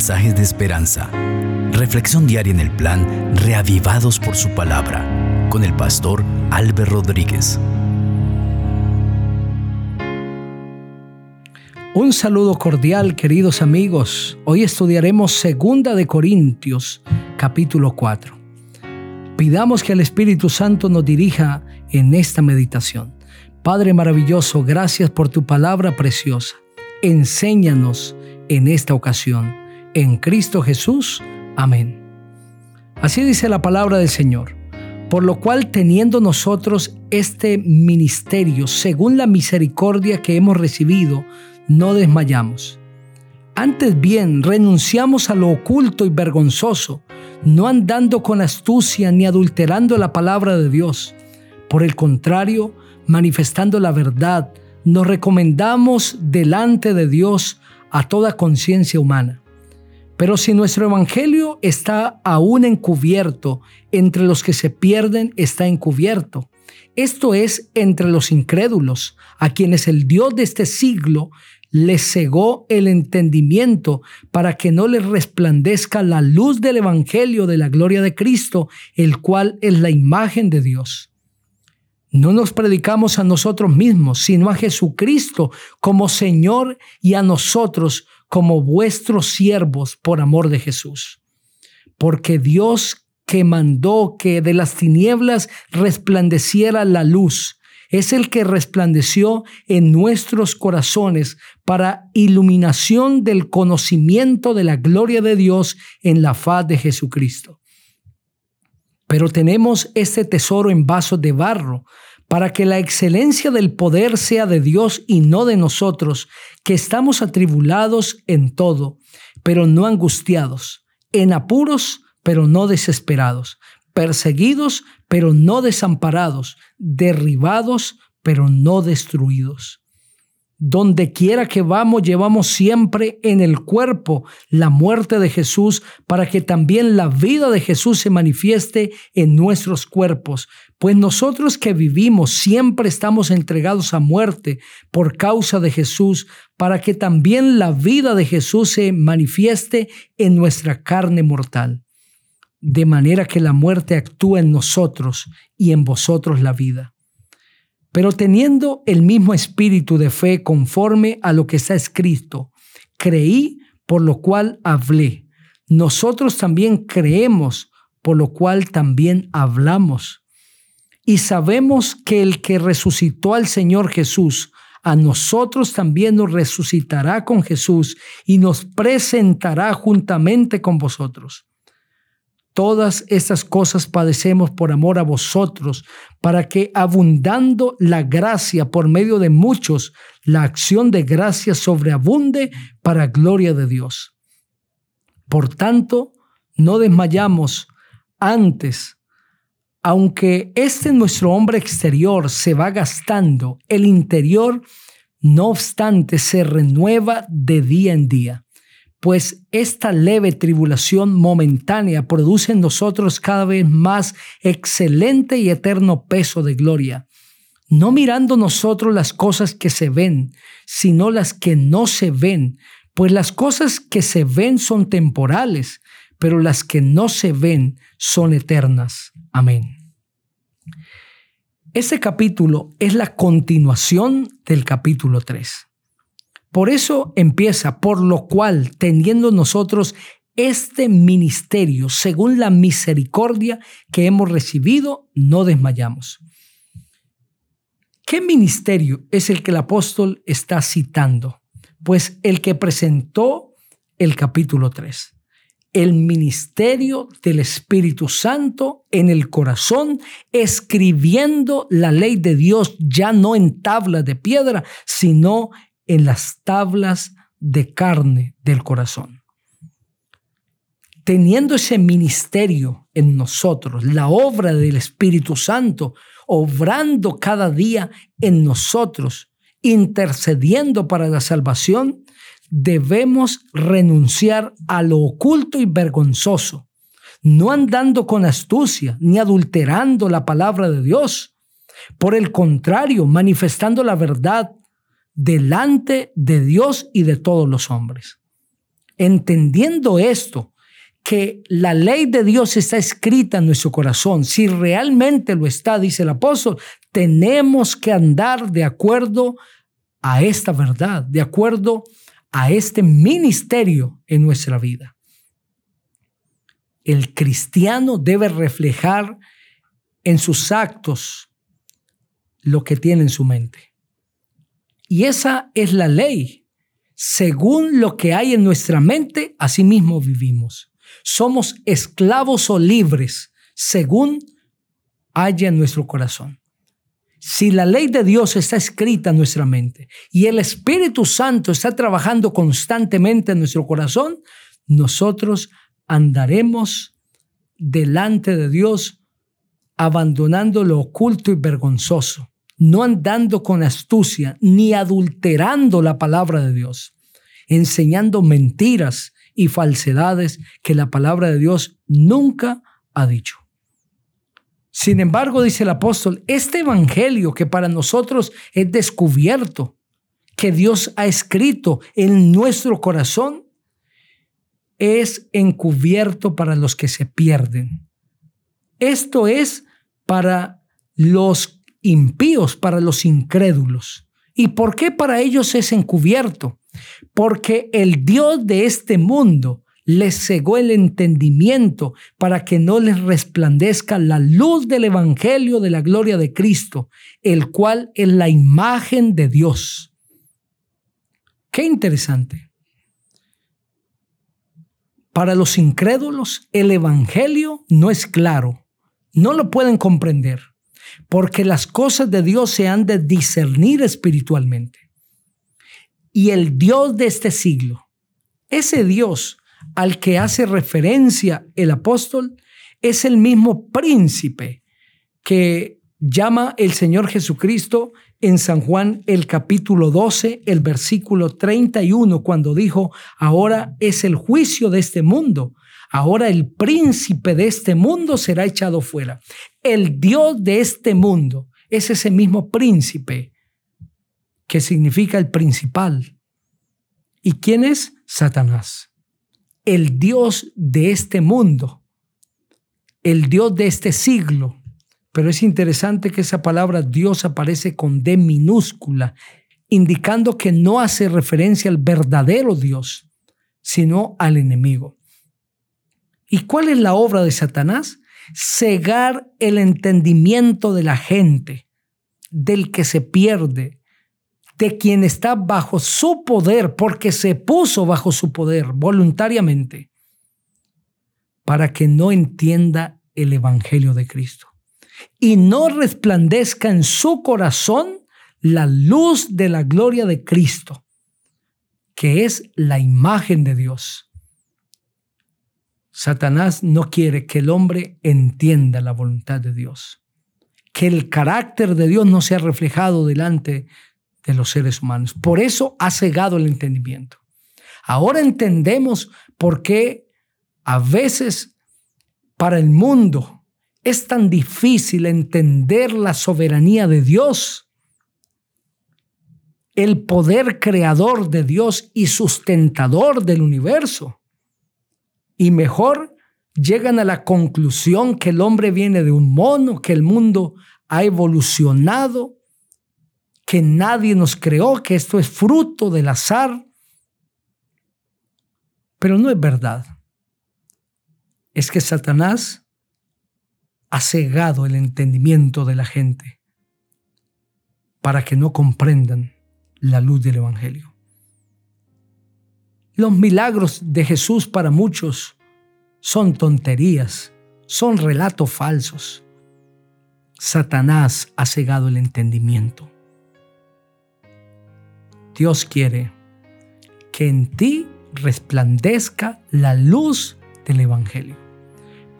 mensajes de esperanza. Reflexión diaria en el plan Reavivados por su palabra con el pastor Álvaro Rodríguez. Un saludo cordial, queridos amigos. Hoy estudiaremos Segunda de Corintios, capítulo 4. Pidamos que el Espíritu Santo nos dirija en esta meditación. Padre maravilloso, gracias por tu palabra preciosa. Enséñanos en esta ocasión. En Cristo Jesús. Amén. Así dice la palabra del Señor. Por lo cual, teniendo nosotros este ministerio, según la misericordia que hemos recibido, no desmayamos. Antes bien, renunciamos a lo oculto y vergonzoso, no andando con astucia ni adulterando la palabra de Dios. Por el contrario, manifestando la verdad, nos recomendamos delante de Dios a toda conciencia humana. Pero si nuestro Evangelio está aún encubierto, entre los que se pierden está encubierto. Esto es entre los incrédulos, a quienes el Dios de este siglo les cegó el entendimiento para que no les resplandezca la luz del Evangelio de la gloria de Cristo, el cual es la imagen de Dios. No nos predicamos a nosotros mismos, sino a Jesucristo como Señor y a nosotros como vuestros siervos por amor de Jesús. Porque Dios que mandó que de las tinieblas resplandeciera la luz, es el que resplandeció en nuestros corazones para iluminación del conocimiento de la gloria de Dios en la faz de Jesucristo. Pero tenemos este tesoro en vasos de barro, para que la excelencia del poder sea de Dios y no de nosotros, que estamos atribulados en todo, pero no angustiados, en apuros, pero no desesperados, perseguidos, pero no desamparados, derribados, pero no destruidos. Donde quiera que vamos, llevamos siempre en el cuerpo la muerte de Jesús para que también la vida de Jesús se manifieste en nuestros cuerpos. Pues nosotros que vivimos siempre estamos entregados a muerte por causa de Jesús para que también la vida de Jesús se manifieste en nuestra carne mortal de manera que la muerte actúa en nosotros y en vosotros la vida. Pero teniendo el mismo espíritu de fe conforme a lo que está escrito, creí, por lo cual hablé. Nosotros también creemos, por lo cual también hablamos. Y sabemos que el que resucitó al Señor Jesús, a nosotros también nos resucitará con Jesús y nos presentará juntamente con vosotros. Todas estas cosas padecemos por amor a vosotros, para que abundando la gracia por medio de muchos, la acción de gracia sobreabunde para gloria de Dios. Por tanto, no desmayamos antes, aunque este nuestro hombre exterior se va gastando, el interior, no obstante, se renueva de día en día pues esta leve tribulación momentánea produce en nosotros cada vez más excelente y eterno peso de gloria, no mirando nosotros las cosas que se ven, sino las que no se ven, pues las cosas que se ven son temporales, pero las que no se ven son eternas. Amén. Este capítulo es la continuación del capítulo 3. Por eso empieza, por lo cual, teniendo nosotros este ministerio, según la misericordia que hemos recibido, no desmayamos. ¿Qué ministerio es el que el apóstol está citando? Pues el que presentó el capítulo 3. El ministerio del Espíritu Santo en el corazón, escribiendo la ley de Dios ya no en tabla de piedra, sino en las tablas de carne del corazón. Teniendo ese ministerio en nosotros, la obra del Espíritu Santo, obrando cada día en nosotros, intercediendo para la salvación, debemos renunciar a lo oculto y vergonzoso, no andando con astucia ni adulterando la palabra de Dios. Por el contrario, manifestando la verdad delante de Dios y de todos los hombres. entendiendo esto, que la ley de Dios está escrita en nuestro corazón, si realmente lo está, dice el apóstol, tenemos que andar de acuerdo a esta verdad, de acuerdo a este ministerio en nuestra vida. El cristiano debe reflejar en sus actos lo que tiene en su mente. Y esa es la ley. Según lo que hay en nuestra mente, así mismo vivimos. Somos esclavos o libres según haya en nuestro corazón. Si la ley de Dios está escrita en nuestra mente y el Espíritu Santo está trabajando constantemente en nuestro corazón, nosotros andaremos delante de Dios abandonando lo oculto y vergonzoso, no andando con astucia ni adulterando la palabra de Dios, enseñando mentiras y falsedades que la palabra de Dios nunca ha dicho. Sin embargo, dice el apóstol, este evangelio que para nosotros es descubierto, que Dios ha escrito en nuestro corazón, es encubierto para los que se pierden. Esto es para los impíos, para los incrédulos. ¿Y por qué para ellos es encubierto? Porque el Dios de este mundo les cegó el entendimiento para que no les resplandezca la luz del Evangelio de la gloria de Cristo, el cual es la imagen de Dios. Qué interesante. Para los incrédulos, el Evangelio no es claro, no lo pueden comprender, porque las cosas de Dios se han de discernir espiritualmente. Y el Dios de este siglo, ese Dios al que hace referencia el apóstol es el mismo príncipe que llama el Señor Jesucristo en San Juan el capítulo 12, el versículo 31, cuando dijo, ahora es el juicio de este mundo, ahora el príncipe de este mundo será echado fuera. El Dios de este mundo es ese mismo príncipe que significa el principal. ¿Y quién es? Satanás el Dios de este mundo, el Dios de este siglo. Pero es interesante que esa palabra Dios aparece con D minúscula, indicando que no hace referencia al verdadero Dios, sino al enemigo. ¿Y cuál es la obra de Satanás? Cegar el entendimiento de la gente, del que se pierde, de quien está bajo su poder, porque se puso bajo su poder voluntariamente, para que no entienda el Evangelio de Cristo y no resplandezca en su corazón la luz de la gloria de Cristo, que es la imagen de Dios. Satanás no quiere que el hombre entienda la voluntad de Dios, que el carácter de Dios no sea reflejado delante de los seres humanos. Por eso ha cegado el entendimiento. Ahora entendemos por qué a veces para el mundo es tan difícil entender la soberanía de Dios, el poder creador de Dios y sustentador del universo. Y mejor llegan a la conclusión que el hombre viene de un mono, que el mundo ha evolucionado que nadie nos creó, que esto es fruto del azar. Pero no es verdad. Es que Satanás ha cegado el entendimiento de la gente para que no comprendan la luz del Evangelio. Los milagros de Jesús para muchos son tonterías, son relatos falsos. Satanás ha cegado el entendimiento. Dios quiere que en ti resplandezca la luz del Evangelio.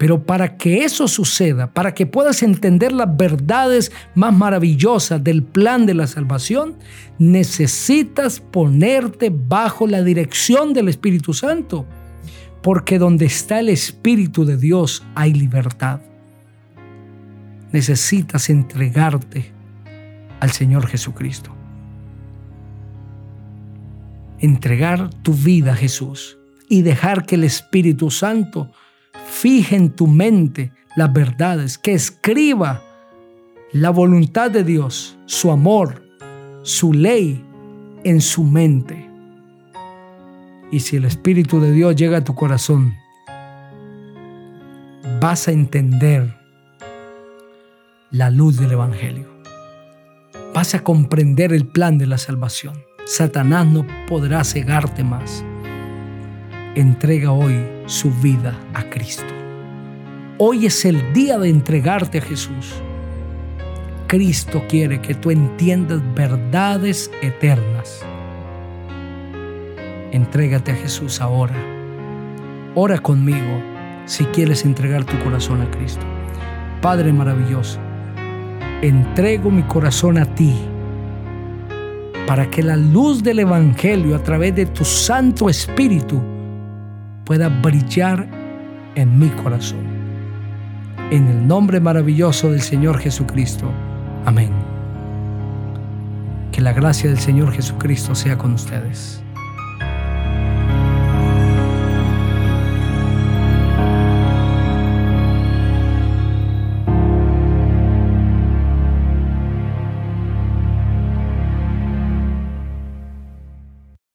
Pero para que eso suceda, para que puedas entender las verdades más maravillosas del plan de la salvación, necesitas ponerte bajo la dirección del Espíritu Santo. Porque donde está el Espíritu de Dios hay libertad. Necesitas entregarte al Señor Jesucristo entregar tu vida a Jesús, y dejar que el Espíritu Santo fije en tu mente las verdades, que escriba la voluntad de Dios, su amor, su ley en su mente. Y si el Espíritu de Dios llega a tu corazón, vas a entender la luz del Evangelio. Vas a comprender el plan de la salvación. Satanás no podrá cegarte más. Entrega hoy su vida a Cristo. Hoy es el día de entregarte a Jesús. Cristo quiere que tú entiendas verdades eternas. Entrégate a Jesús ahora. Ora conmigo si quieres entregar tu corazón a Cristo. Padre maravilloso, entrego mi corazón a ti para que la luz del Evangelio a través de tu Santo Espíritu pueda brillar en mi corazón. En el nombre maravilloso del Señor Jesucristo. Amén. Que la gracia del Señor Jesucristo sea con ustedes.